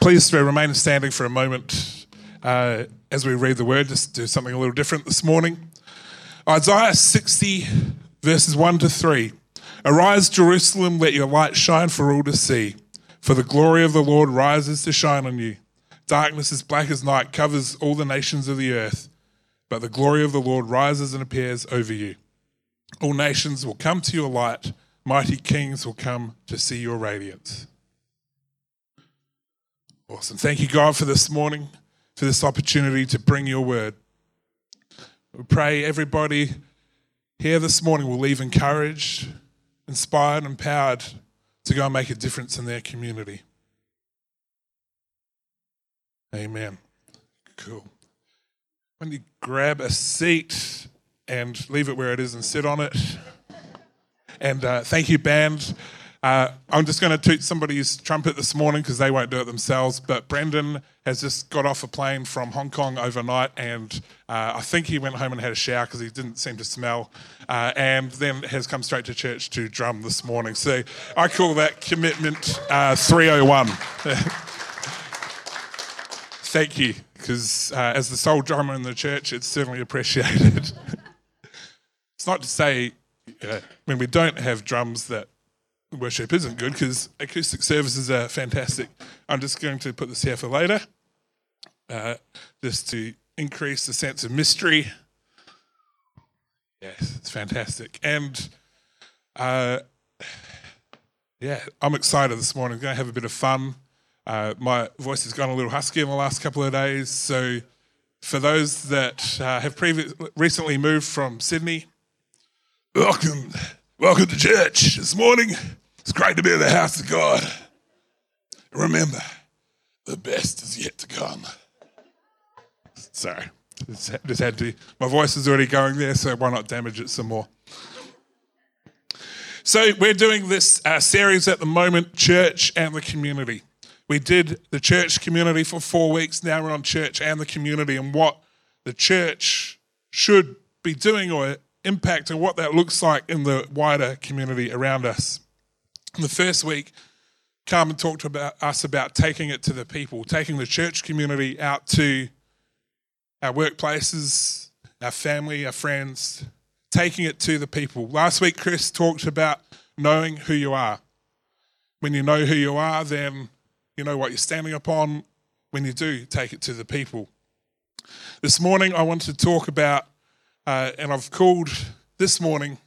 Please remain standing for a moment uh, as we read the word, just do something a little different this morning. Isaiah 60, verses 1 to 3. Arise, Jerusalem, let your light shine for all to see. For the glory of the Lord rises to shine on you. Darkness as black as night covers all the nations of the earth, but the glory of the Lord rises and appears over you. All nations will come to your light, mighty kings will come to see your radiance. Awesome. Thank you, God, for this morning, for this opportunity to bring your word. We pray everybody here this morning will leave encouraged, inspired, empowered to go and make a difference in their community. Amen. Cool. When you grab a seat and leave it where it is and sit on it. And uh, thank you, band. Uh, I'm just going to toot somebody's trumpet this morning because they won't do it themselves. But Brendan has just got off a plane from Hong Kong overnight, and uh, I think he went home and had a shower because he didn't seem to smell, uh, and then has come straight to church to drum this morning. So I call that commitment uh, 301. Thank you, because uh, as the sole drummer in the church, it's certainly appreciated. it's not to say when we don't have drums that worship isn't good because acoustic services are fantastic. I'm just going to put this here for later, uh, just to increase the sense of mystery. Yes, it's fantastic. And uh, yeah, I'm excited this morning. I'm going to have a bit of fun. Uh, my voice has gone a little husky in the last couple of days. So, for those that uh, have recently moved from Sydney, welcome, welcome to church this morning. It's great to be in the house of God. Remember, the best is yet to come. Sorry, just had to. My voice is already going there, so why not damage it some more? So, we're doing this uh, series at the moment, Church and the Community. We did the church community for four weeks. Now we're on church and the community and what the church should be doing or impact and what that looks like in the wider community around us the first week, Carmen talked about us about taking it to the people, taking the church community out to our workplaces, our family, our friends, taking it to the people. Last week, Chris talked about knowing who you are. When you know who you are, then you know what you're standing upon when you do take it to the people. This morning, I want to talk about, uh, and I've called this morning,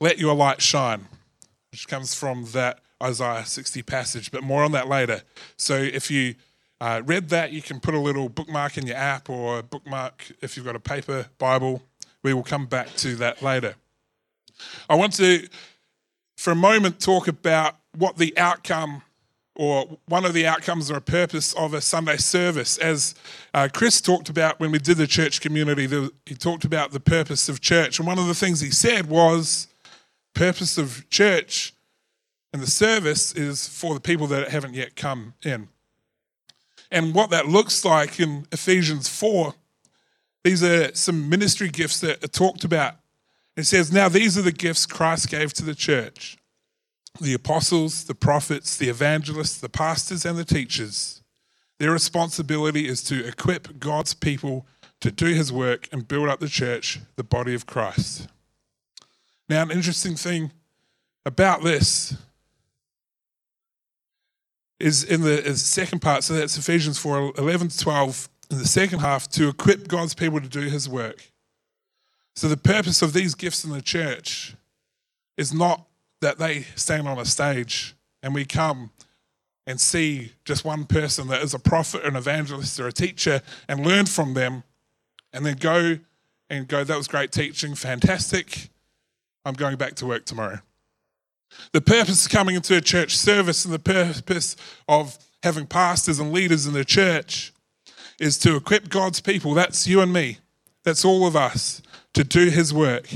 Let Your Light Shine which comes from that Isaiah 60 passage, but more on that later. So if you uh, read that, you can put a little bookmark in your app or bookmark if you've got a paper Bible. We will come back to that later. I want to, for a moment, talk about what the outcome or one of the outcomes or a purpose of a Sunday service. As uh, Chris talked about when we did the church community, he talked about the purpose of church. And one of the things he said was purpose of church and the service is for the people that haven't yet come in. And what that looks like in Ephesians 4, these are some ministry gifts that are talked about. It says, Now these are the gifts Christ gave to the church the apostles, the prophets, the evangelists, the pastors, and the teachers. Their responsibility is to equip God's people to do his work and build up the church, the body of Christ. Now, an interesting thing about this is in the second part, so that's Ephesians 4 11 to 12, in the second half, to equip God's people to do his work. So, the purpose of these gifts in the church is not that they stand on a stage and we come and see just one person that is a prophet, an evangelist, or a teacher and learn from them and then go and go, that was great teaching, fantastic. I'm going back to work tomorrow. The purpose of coming into a church service and the purpose of having pastors and leaders in the church is to equip God's people. That's you and me. That's all of us to do his work.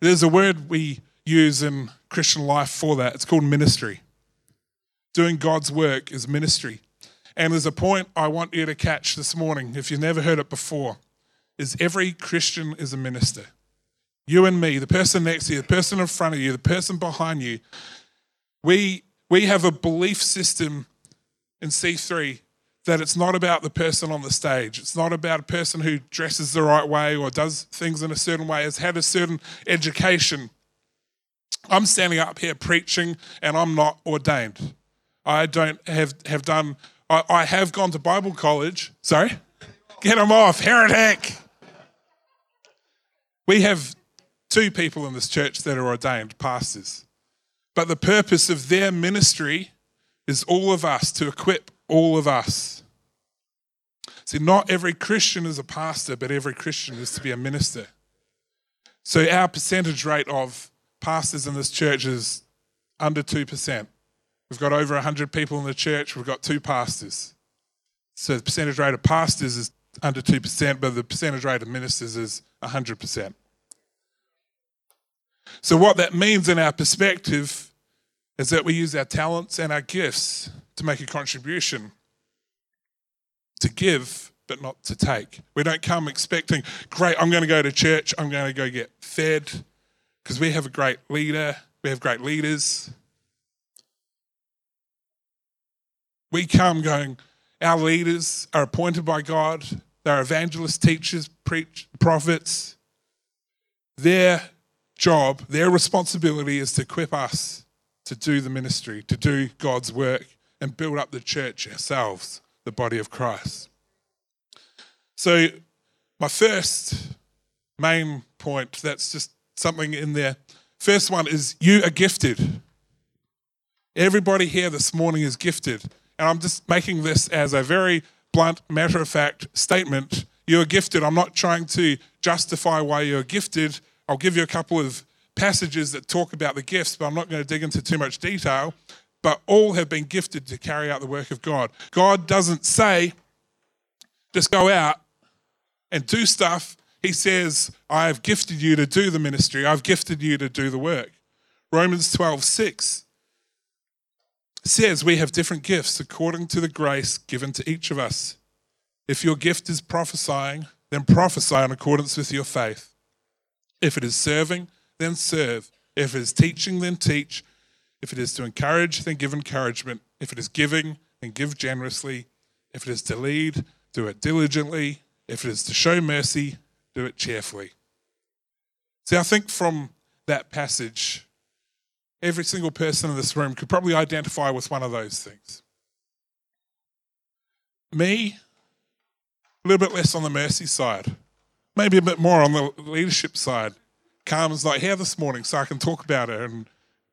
There's a word we use in Christian life for that. It's called ministry. Doing God's work is ministry. And there's a point I want you to catch this morning, if you've never heard it before, is every Christian is a minister. You and me, the person next to you, the person in front of you, the person behind you, we, we have a belief system in C3 that it's not about the person on the stage. It's not about a person who dresses the right way or does things in a certain way, has had a certain education. I'm standing up here preaching and I'm not ordained. I don't have, have done, I, I have gone to Bible college. Sorry? Get him off, heretic. We have two people in this church that are ordained pastors. But the purpose of their ministry is all of us, to equip all of us. See, not every Christian is a pastor, but every Christian is to be a minister. So our percentage rate of pastors in this church is under 2%. We've got over 100 people in the church, we've got two pastors. So the percentage rate of pastors is under 2%, but the percentage rate of ministers is 100%. So, what that means in our perspective is that we use our talents and our gifts to make a contribution, to give, but not to take. We don't come expecting, great, I'm going to go to church, I'm going to go get fed, because we have a great leader, we have great leaders. We come going, our leaders are appointed by God, they're evangelists, teachers, preach, prophets. Their job, their responsibility is to equip us to do the ministry, to do God's work, and build up the church ourselves, the body of Christ. So, my first main point that's just something in there. First one is you are gifted. Everybody here this morning is gifted. And I'm just making this as a very blunt, matter of fact statement. You are gifted. I'm not trying to justify why you're gifted. I'll give you a couple of passages that talk about the gifts, but I'm not going to dig into too much detail. But all have been gifted to carry out the work of God. God doesn't say, just go out and do stuff. He says, I have gifted you to do the ministry, I've gifted you to do the work. Romans 12, 6 says we have different gifts according to the grace given to each of us. If your gift is prophesying, then prophesy in accordance with your faith. If it is serving, then serve. If it is teaching, then teach. If it is to encourage, then give encouragement. If it is giving, then give generously. If it is to lead, do it diligently. If it is to show mercy, do it cheerfully. See, I think from that passage, every single person in this room could probably identify with one of those things. Me, a little bit less on the mercy side, maybe a bit more on the leadership side. Carmen's not here this morning, so I can talk about her and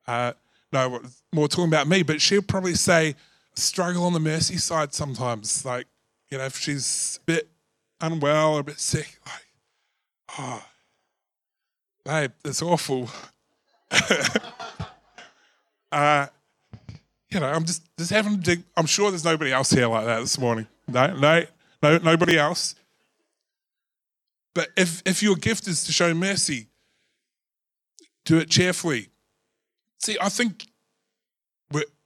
uh, no, more talking about me. But she'll probably say, struggle on the mercy side sometimes. Like, you know, if she's a bit unwell or a bit sick, like, oh, babe, it's awful. uh, you know, I'm just just having to dig. I'm sure there's nobody else here like that this morning. No, no, no, nobody else. But if if your gift is to show mercy, do it cheerfully. See, I think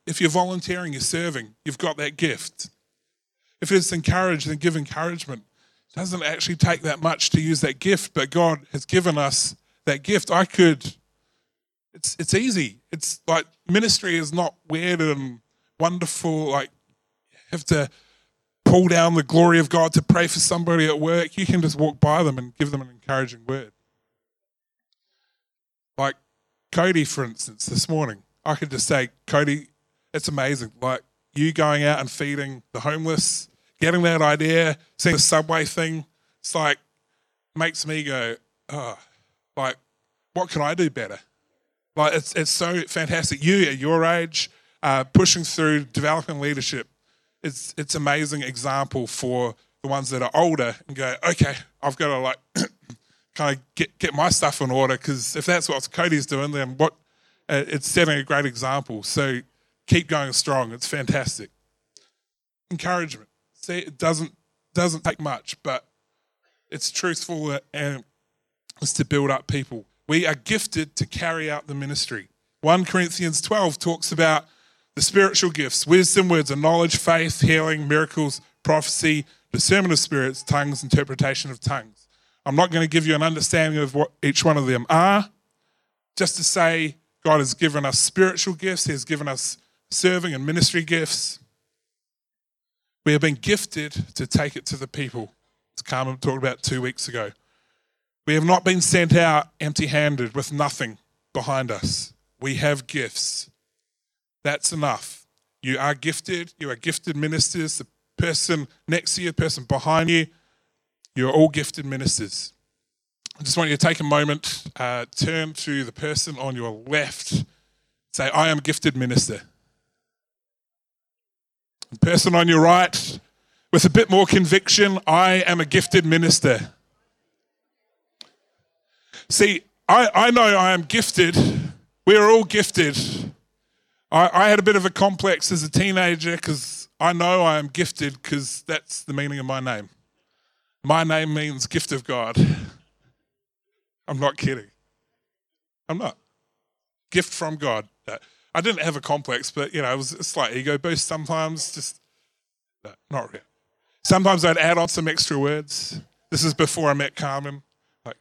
if you're volunteering, you're serving, you've got that gift. If it's encouraged, then give encouragement. It doesn't actually take that much to use that gift, but God has given us that gift. I could, it's, it's easy. It's like ministry is not weird and wonderful. Like, you have to pull down the glory of God to pray for somebody at work. You can just walk by them and give them an encouraging word. Like Cody, for instance, this morning, I could just say, Cody, it's amazing. Like you going out and feeding the homeless, getting that idea, seeing the subway thing, it's like makes me go, oh, like, what can I do better? Like it's it's so fantastic. You at your age, uh, pushing through developing leadership, it's it's amazing example for the ones that are older and go, okay, I've got to like kind of get, get my stuff in order because if that's what Cody's doing, then what uh, it's setting a great example. So keep going strong. It's fantastic. Encouragement. See, it doesn't doesn't take much, but it's truthful and it's to build up people. We are gifted to carry out the ministry. 1 Corinthians 12 talks about the spiritual gifts wisdom, words of knowledge, faith, healing, miracles, prophecy, discernment of spirits, tongues, interpretation of tongues. I'm not going to give you an understanding of what each one of them are, just to say God has given us spiritual gifts, He has given us serving and ministry gifts. We have been gifted to take it to the people. As Carmen talked about two weeks ago. We have not been sent out empty handed with nothing behind us. We have gifts. That's enough. You are gifted. You are gifted ministers. The person next to you, the person behind you, you're all gifted ministers. I just want you to take a moment, uh, turn to the person on your left, say, I am a gifted minister. The person on your right, with a bit more conviction, I am a gifted minister. See, I, I know I am gifted. We are all gifted. I, I had a bit of a complex as a teenager because I know I am gifted because that's the meaning of my name. My name means gift of God. I'm not kidding. I'm not. Gift from God. Uh, I didn't have a complex, but you know, it was a slight ego boost sometimes. Just no, not real. Sometimes I'd add on some extra words. This is before I met Carmen. Like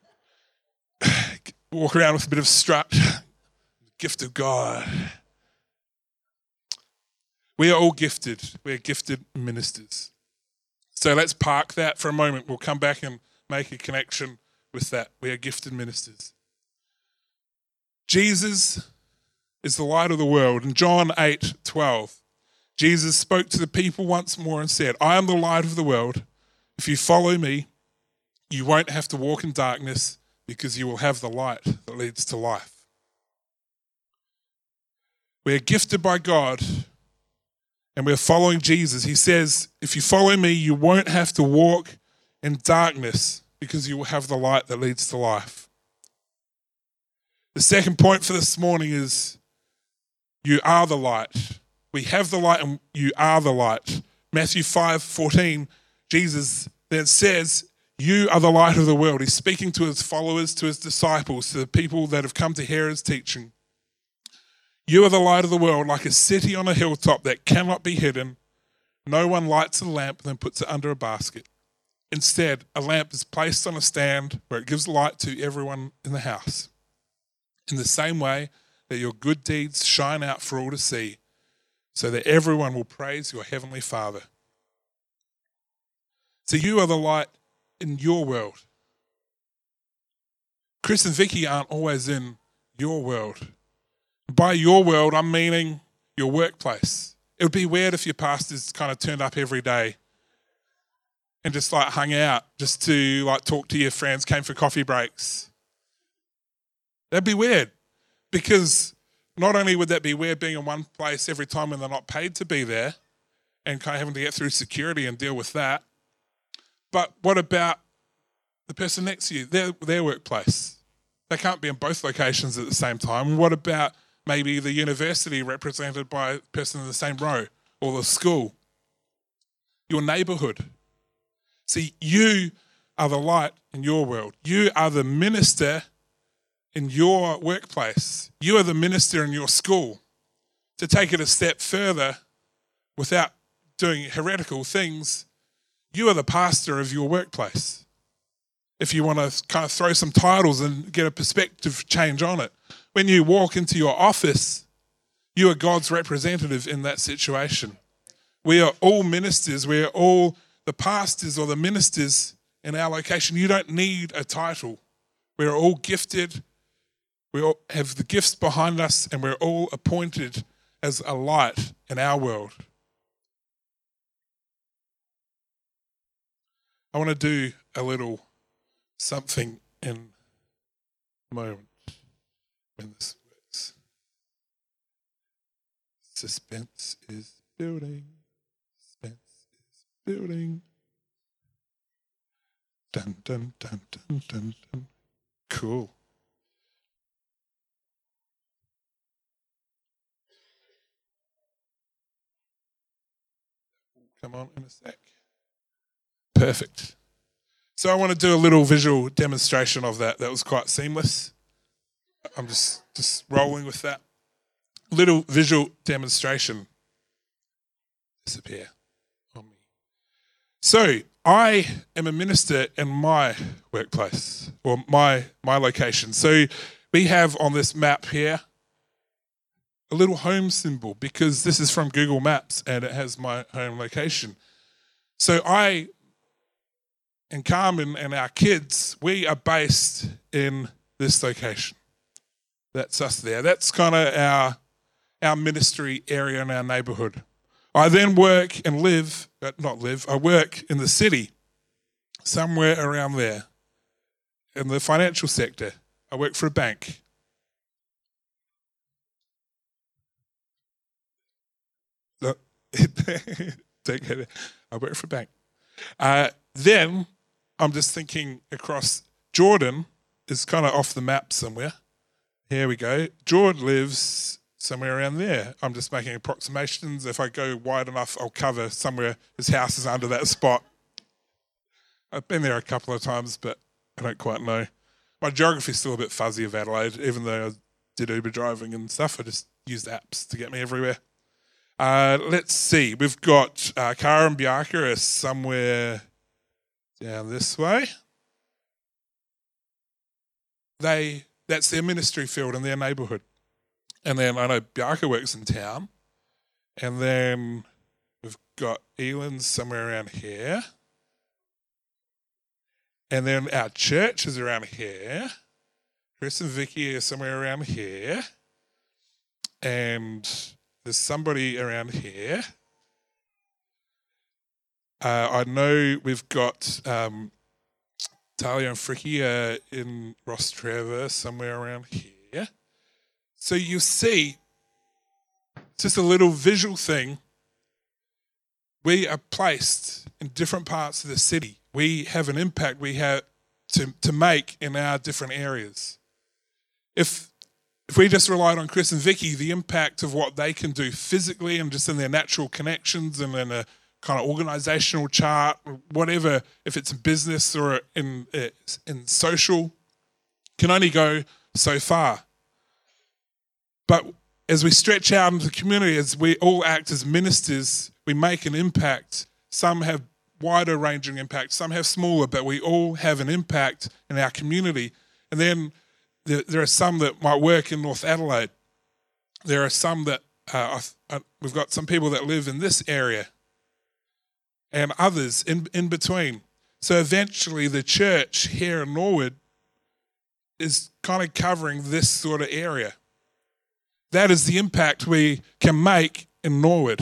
walk around with a bit of strut. Gift of God. We are all gifted. We are gifted ministers. So let's park that for a moment. We'll come back and make a connection with that. We are gifted ministers. Jesus is the light of the world. In John 8 12, Jesus spoke to the people once more and said, I am the light of the world. If you follow me, you won't have to walk in darkness because you will have the light that leads to life. We are gifted by God and we're following Jesus. He says, If you follow me, you won't have to walk in darkness because you will have the light that leads to life. The second point for this morning is you are the light. We have the light and you are the light. Matthew 5 14, Jesus then says, You are the light of the world. He's speaking to his followers, to his disciples, to the people that have come to hear his teaching. You are the light of the world, like a city on a hilltop that cannot be hidden. No one lights a lamp and then puts it under a basket. Instead, a lamp is placed on a stand where it gives light to everyone in the house. In the same way that your good deeds shine out for all to see, so that everyone will praise your heavenly Father. So you are the light in your world. Chris and Vicky aren't always in your world. By your world, I'm meaning your workplace. It would be weird if your pastors kind of turned up every day and just like hung out just to like talk to your friends, came for coffee breaks. That'd be weird because not only would that be weird being in one place every time when they're not paid to be there and kind of having to get through security and deal with that, but what about the person next to you, their, their workplace? They can't be in both locations at the same time. What about maybe the university represented by a person in the same row or the school? Your neighborhood See, you are the light in your world. You are the minister in your workplace. You are the minister in your school. To take it a step further, without doing heretical things, you are the pastor of your workplace. If you want to kind of throw some titles and get a perspective change on it, when you walk into your office, you are God's representative in that situation. We are all ministers. We are all the pastors or the ministers in our location, you don't need a title. We're all gifted. We all have the gifts behind us, and we're all appointed as a light in our world. I want to do a little something in a moment when this works. Suspense is building Suspense is building. Dun, dun, dun, dun, dun, dun. Cool. Come on in a sec. Perfect. So I want to do a little visual demonstration of that. That was quite seamless. I'm just just rolling with that. Little visual demonstration. Disappear. So I am a minister in my workplace or my my location. So we have on this map here a little home symbol because this is from Google Maps and it has my home location. So I and Carmen and our kids, we are based in this location. That's us there. That's kind of our our ministry area in our neighborhood. I then work and live, uh, not live, I work in the city, somewhere around there, in the financial sector. I work for a bank. Don't get it. I work for a bank. Uh, then I'm just thinking across Jordan is kind of off the map somewhere. Here we go. Jordan lives somewhere around there. I'm just making approximations. If I go wide enough, I'll cover somewhere. His house is under that spot. I've been there a couple of times, but I don't quite know. My geography's still a bit fuzzy of Adelaide, even though I did Uber driving and stuff. I just used apps to get me everywhere. Uh, let's see. We've got uh, Cara and Bianca are somewhere down this way. They that's their ministry field in their neighbourhood. And then I know Bianca works in town. And then we've got Elon somewhere around here. And then our church is around here. Chris and Vicky are somewhere around here. And there's somebody around here. Uh, I know we've got um, Talia and Fricky are in Rostrevor, somewhere around here. So you see, just a little visual thing. We are placed in different parts of the city. We have an impact we have to, to make in our different areas. If if we just relied on Chris and Vicky, the impact of what they can do physically and just in their natural connections and in a kind of organizational chart, whatever, if it's a business or in, uh, in social, can only go so far. But as we stretch out into the community, as we all act as ministers, we make an impact. Some have wider ranging impact, some have smaller, but we all have an impact in our community. And then there, are some that might work in North Adelaide. There are some that uh, we've got some people that live in this area and others in, in between. So eventually, the church here in Norwood is kind of covering this sort of area. That is the impact we can make in Norwood.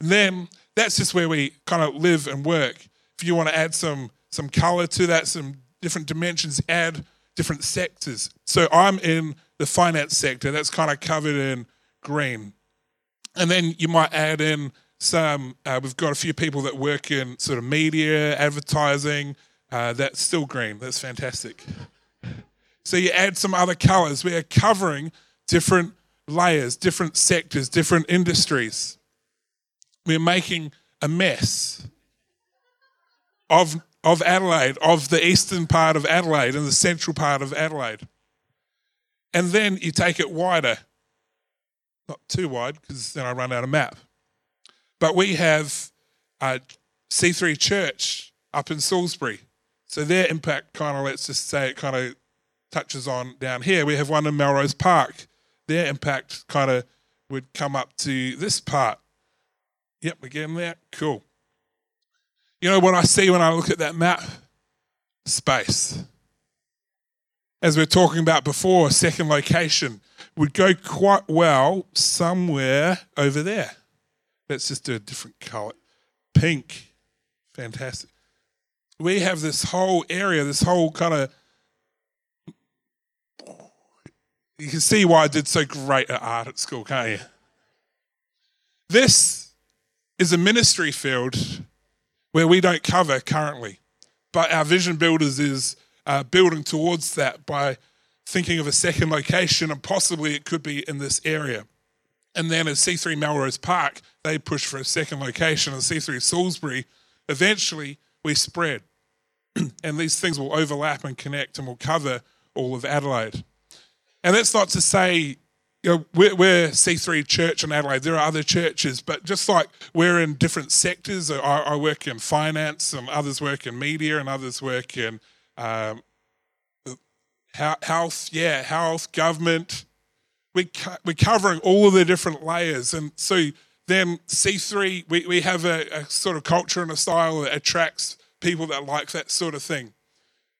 And then that's just where we kind of live and work. If you want to add some some color to that, some different dimensions, add different sectors. So I'm in the finance sector. That's kind of covered in green. And then you might add in some uh, we've got a few people that work in sort of media advertising uh, that's still green. That's fantastic. So you add some other colors we are covering different layers different sectors different industries. We're making a mess of of adelaide of the eastern part of adelaide and the central part of adelaide. And then you take it wider. Not too wide because then i run out of map but we have uh, C3 Church up in Salisbury. So their impact kind of, let's just say, it kind of touches on down here. We have one in Melrose Park. Their impact kind of would come up to this part. Yep, we're getting there. Cool. You know what I see when I look at that map? Space. As we are talking about before, second location would go quite well somewhere over there. Let's just do a different color. Pink. Fantastic. We have this whole area, this whole kind of. You can see why I did so great at art at school, can't you? This is a ministry field where we don't cover currently, but our vision builders is uh, building towards that by thinking of a second location, and possibly it could be in this area. And then at C3 Melrose Park, they push for a second location. And C3 Salisbury, eventually we spread. and these things will overlap and connect and will cover all of Adelaide. And that's not to say, you know, we're, we're C3 Church in Adelaide. There are other churches, but just like we're in different sectors, I, I work in finance, and others work in media, and others work in um, health, yeah, health, government, we we're covering all of the different layers. And so then C3, we, we have a, a sort of culture and a style that attracts people that like that sort of thing.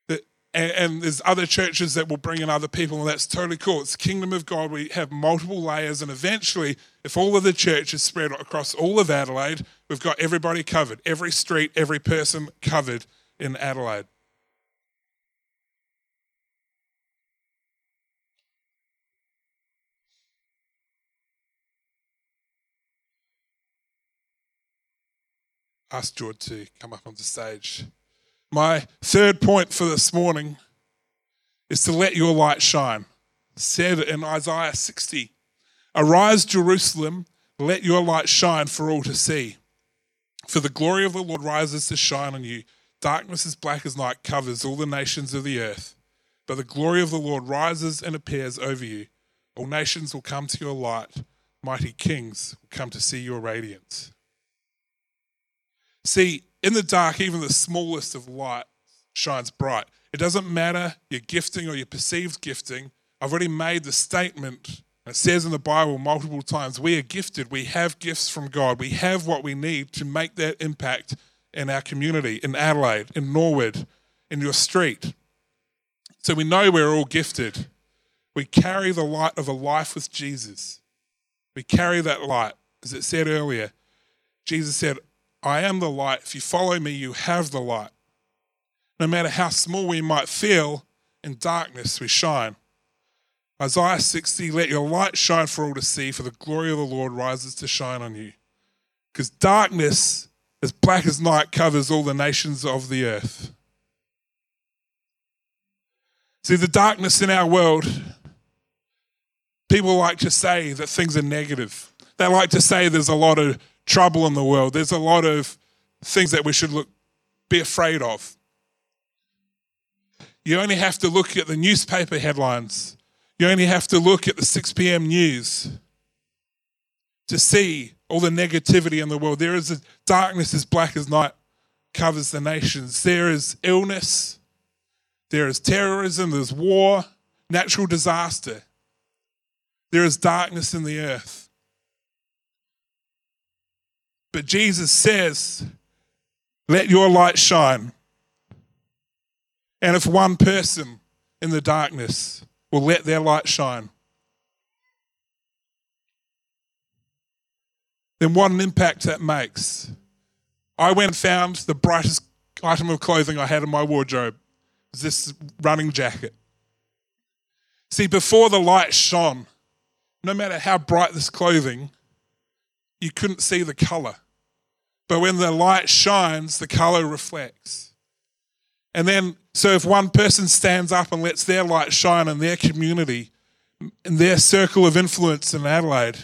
That, and, and there's other churches that will bring in other people, and that's totally cool. It's kingdom of God. We have multiple layers, and eventually, if all of the church is spread across all of Adelaide, we've got everybody covered, every street, every person covered in Adelaide. Ask George to come up on the stage. My third point for this morning is to let your light shine. Said in Isaiah 60 Arise, Jerusalem, let your light shine for all to see. For the glory of the Lord rises to shine on you. Darkness as black as night covers all the nations of the earth. But the glory of the Lord rises and appears over you. All nations will come to your light. Mighty kings will come to see your radiance. See, in the dark, even the smallest of light shines bright. It doesn't matter your gifting or your perceived gifting. I've already made the statement. It says in the Bible multiple times we are gifted. We have gifts from God. We have what we need to make that impact in our community, in Adelaide, in Norwood, in your street. So we know we're all gifted. We carry the light of a life with Jesus. We carry that light. As it said earlier, Jesus said, I am the light. If you follow me, you have the light. No matter how small we might feel, in darkness we shine. Isaiah 60, let your light shine for all to see, for the glory of the Lord rises to shine on you. Because darkness, as black as night, covers all the nations of the earth. See, the darkness in our world, people like to say that things are negative. They like to say there's a lot of trouble in the world. There's a lot of things that we should look, be afraid of. You only have to look at the newspaper headlines. You only have to look at the 6 p.m. news to see all the negativity in the world. There is a darkness as black as night covers the nations. There is illness, there is terrorism, there's war, natural disaster. There is darkness in the earth. But Jesus says, Let your light shine. And if one person in the darkness will let their light shine, then what an impact that makes. I went and found the brightest item of clothing I had in my wardrobe. Was this running jacket. See, before the light shone, no matter how bright this clothing, you couldn't see the color. But when the light shines, the color reflects. And then, so if one person stands up and lets their light shine in their community, in their circle of influence in Adelaide,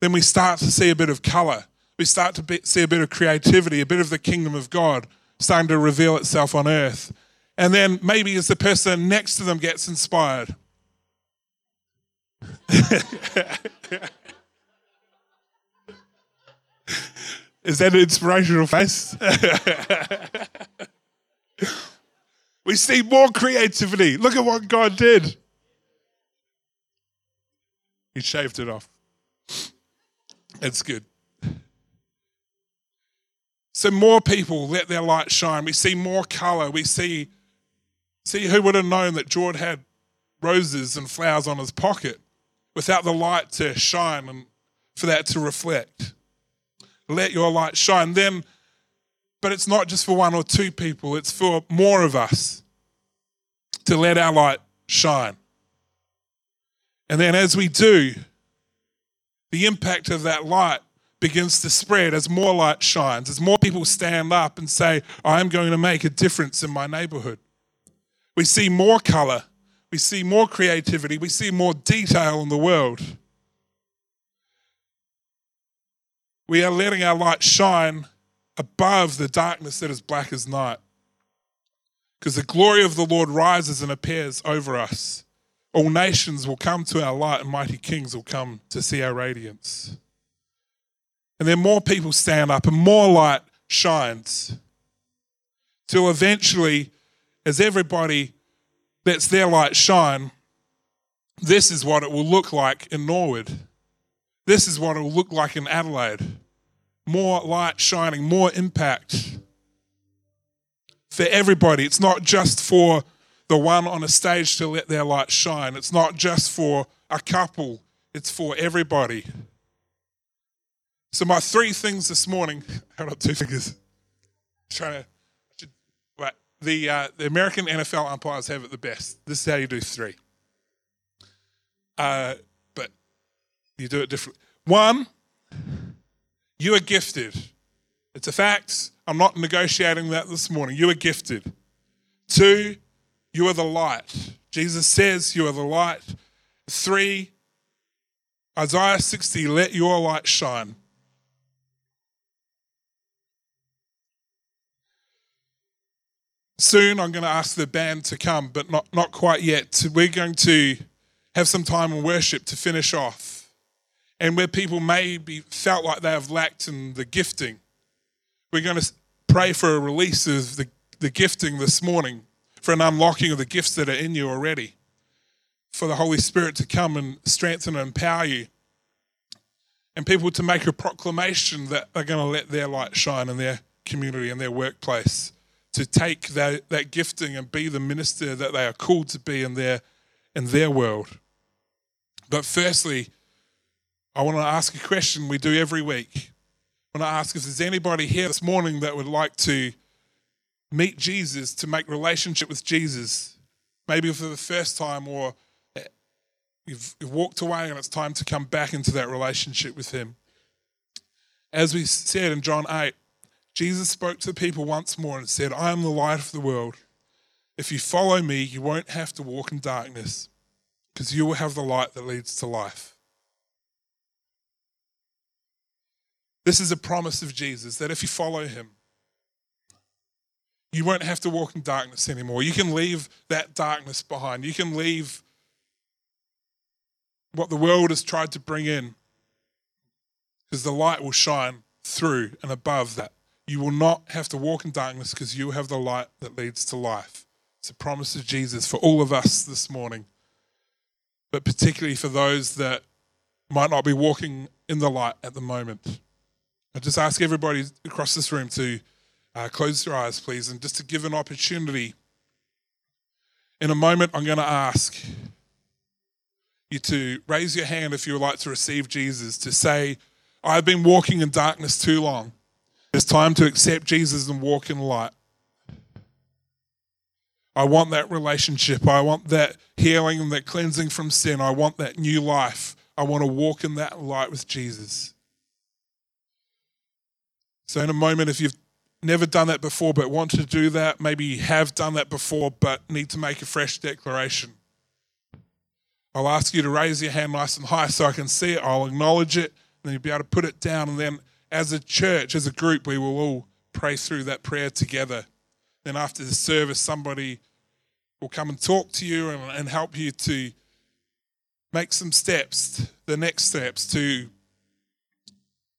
then we start to see a bit of color. We start to be, see a bit of creativity, a bit of the kingdom of God starting to reveal itself on earth. And then maybe as the person next to them gets inspired. Is that an inspirational face? we see more creativity. Look at what God did. He shaved it off. It's good. So more people let their light shine. We see more color. We see, see who would have known that George had roses and flowers on his pocket without the light to shine and for that to reflect let your light shine. Then, but it's not just for one or two people, it's for more of us to let our light shine. And then as we do, the impact of that light begins to spread as more light shines, as more people stand up and say, I'm going to make a difference in my neighborhood. We see more color, we see more creativity, we see more detail in the world. We are letting our light shine above the darkness that is black as night. Because the glory of the Lord rises and appears over us. All nations will come to our light, and mighty kings will come to see our radiance. And then more people stand up, and more light shines. Till eventually, as everybody lets their light shine, this is what it will look like in Norwood. This is what it'll look like in Adelaide more light shining, more impact for everybody. It's not just for the one on a stage to let their light shine, it's not just for a couple, it's for everybody. So, my three things this morning, hold on, two fingers. Trying to, right. The, uh, the American NFL umpires have it the best. This is how you do three. Uh, you do it differently. One, you are gifted. It's a fact. I'm not negotiating that this morning. You are gifted. Two, you are the light. Jesus says you are the light. Three, Isaiah 60, let your light shine. Soon I'm going to ask the band to come, but not, not quite yet. We're going to have some time in worship to finish off and where people maybe felt like they have lacked in the gifting. We're going to pray for a release of the, the gifting this morning, for an unlocking of the gifts that are in you already, for the Holy Spirit to come and strengthen and empower you, and people to make a proclamation that they're going to let their light shine in their community and their workplace, to take that, that gifting and be the minister that they are called to be in their, in their world. But firstly, I want to ask a question we do every week. I want to ask if there's anybody here this morning that would like to meet Jesus, to make relationship with Jesus, maybe for the first time, or eh, you've, you've walked away and it's time to come back into that relationship with Him. As we said in John 8, Jesus spoke to the people once more and said, I am the light of the world. If you follow me, you won't have to walk in darkness because you will have the light that leads to life. This is a promise of Jesus that if you follow him, you won't have to walk in darkness anymore. You can leave that darkness behind. You can leave what the world has tried to bring in because the light will shine through and above that. You will not have to walk in darkness because you have the light that leads to life. It's a promise of Jesus for all of us this morning, but particularly for those that might not be walking in the light at the moment. I just ask everybody across this room to uh, close your eyes, please, and just to give an opportunity. In a moment, I'm going to ask you to raise your hand if you would like to receive Jesus, to say, I've been walking in darkness too long. It's time to accept Jesus and walk in light. I want that relationship. I want that healing and that cleansing from sin. I want that new life. I want to walk in that light with Jesus. So, in a moment, if you've never done that before but want to do that, maybe you have done that before but need to make a fresh declaration, I'll ask you to raise your hand nice and high so I can see it. I'll acknowledge it, and then you'll be able to put it down. And then, as a church, as a group, we will all pray through that prayer together. Then, after the service, somebody will come and talk to you and, and help you to make some steps, the next steps to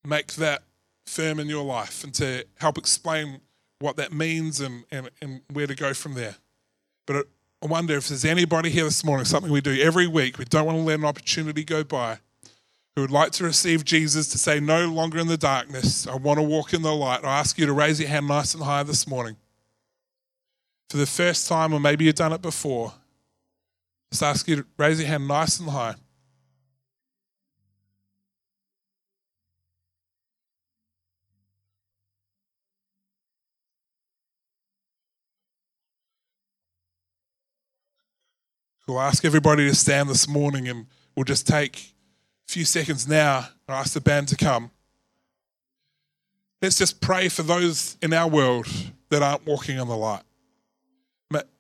make that firm in your life and to help explain what that means and, and, and where to go from there. But I wonder if there's anybody here this morning, something we do every week, we don't want to let an opportunity go by, who would like to receive Jesus to say, No longer in the darkness, I want to walk in the light. I ask you to raise your hand nice and high this morning. For the first time, or maybe you've done it before, just ask you to raise your hand nice and high. We'll ask everybody to stand this morning and we'll just take a few seconds now and ask the band to come. Let's just pray for those in our world that aren't walking in the light.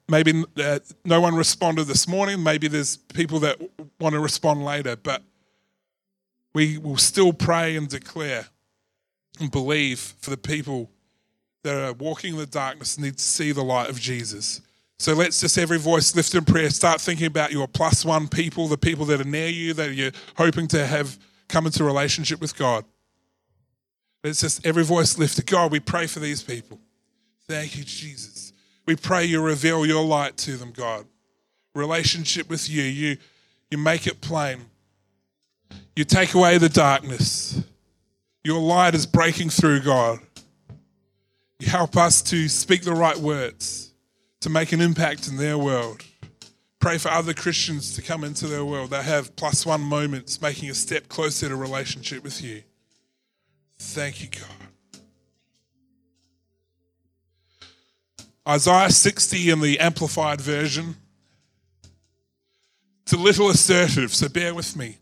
Maybe uh, no one responded this morning. Maybe there's people that want to respond later, but we will still pray and declare and believe for the people that are walking in the darkness and need to see the light of Jesus. So let's just every voice lift in prayer. Start thinking about your plus one people, the people that are near you, that you're hoping to have come into relationship with God. Let's just every voice lift to God. We pray for these people. Thank you, Jesus. We pray you reveal your light to them, God. Relationship with you. You you make it plain. You take away the darkness. Your light is breaking through, God. You help us to speak the right words, to make an impact in their world. Pray for other Christians to come into their world. They have plus one moments, making a step closer to relationship with you. Thank you, God. Isaiah 60 in the Amplified Version. It's a little assertive, so bear with me.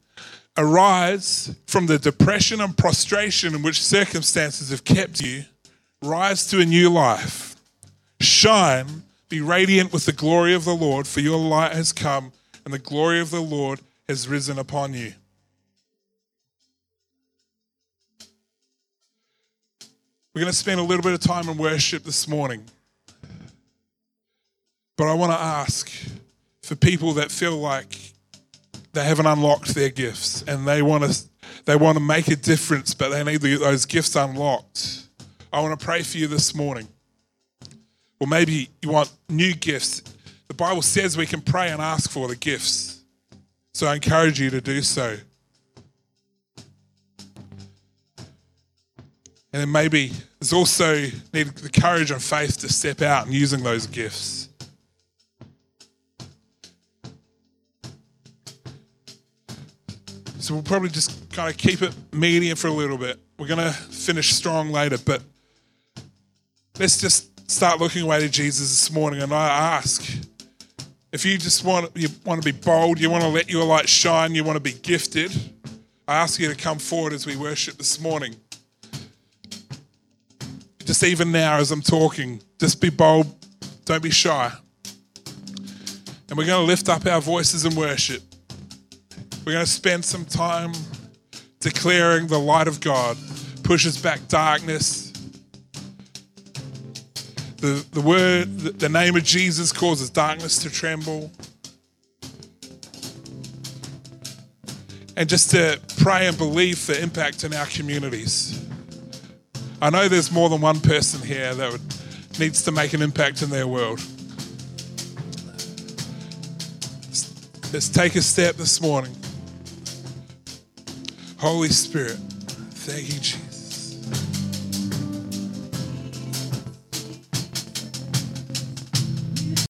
Arise from the depression and prostration in which circumstances have kept you. Rise to a new life. Shine, be radiant with the glory of the Lord, for your light has come and the glory of the Lord has risen upon you. We're going to spend a little bit of time in worship this morning. But I want to ask for people that feel like they haven't unlocked their gifts and they want to they want to make a difference, but they need those gifts unlocked. I want to pray for you this morning. Or maybe you want new gifts. The Bible says we can pray and ask for the gifts. So I encourage you to do so. And then maybe there's also need the courage and faith to step out and using those gifts. So we'll probably just kind of keep it medium for a little bit. We're going to finish strong later, but let's just start looking away to Jesus this morning. And I ask if you just want you want to be bold, you want to let your light shine, you want to be gifted, I ask you to come forward as we worship this morning just even now as I'm talking, just be bold, don't be shy. And we're going to lift up our voices in worship. We're going to spend some time declaring the light of God pushes back darkness. The, the word, the, the name of Jesus causes darkness to tremble. And just to pray and believe for impact in our communities. I know there's more than one person here that would, needs to make an impact in their world. Let's take a step this morning. Holy Spirit, thank you, Jesus.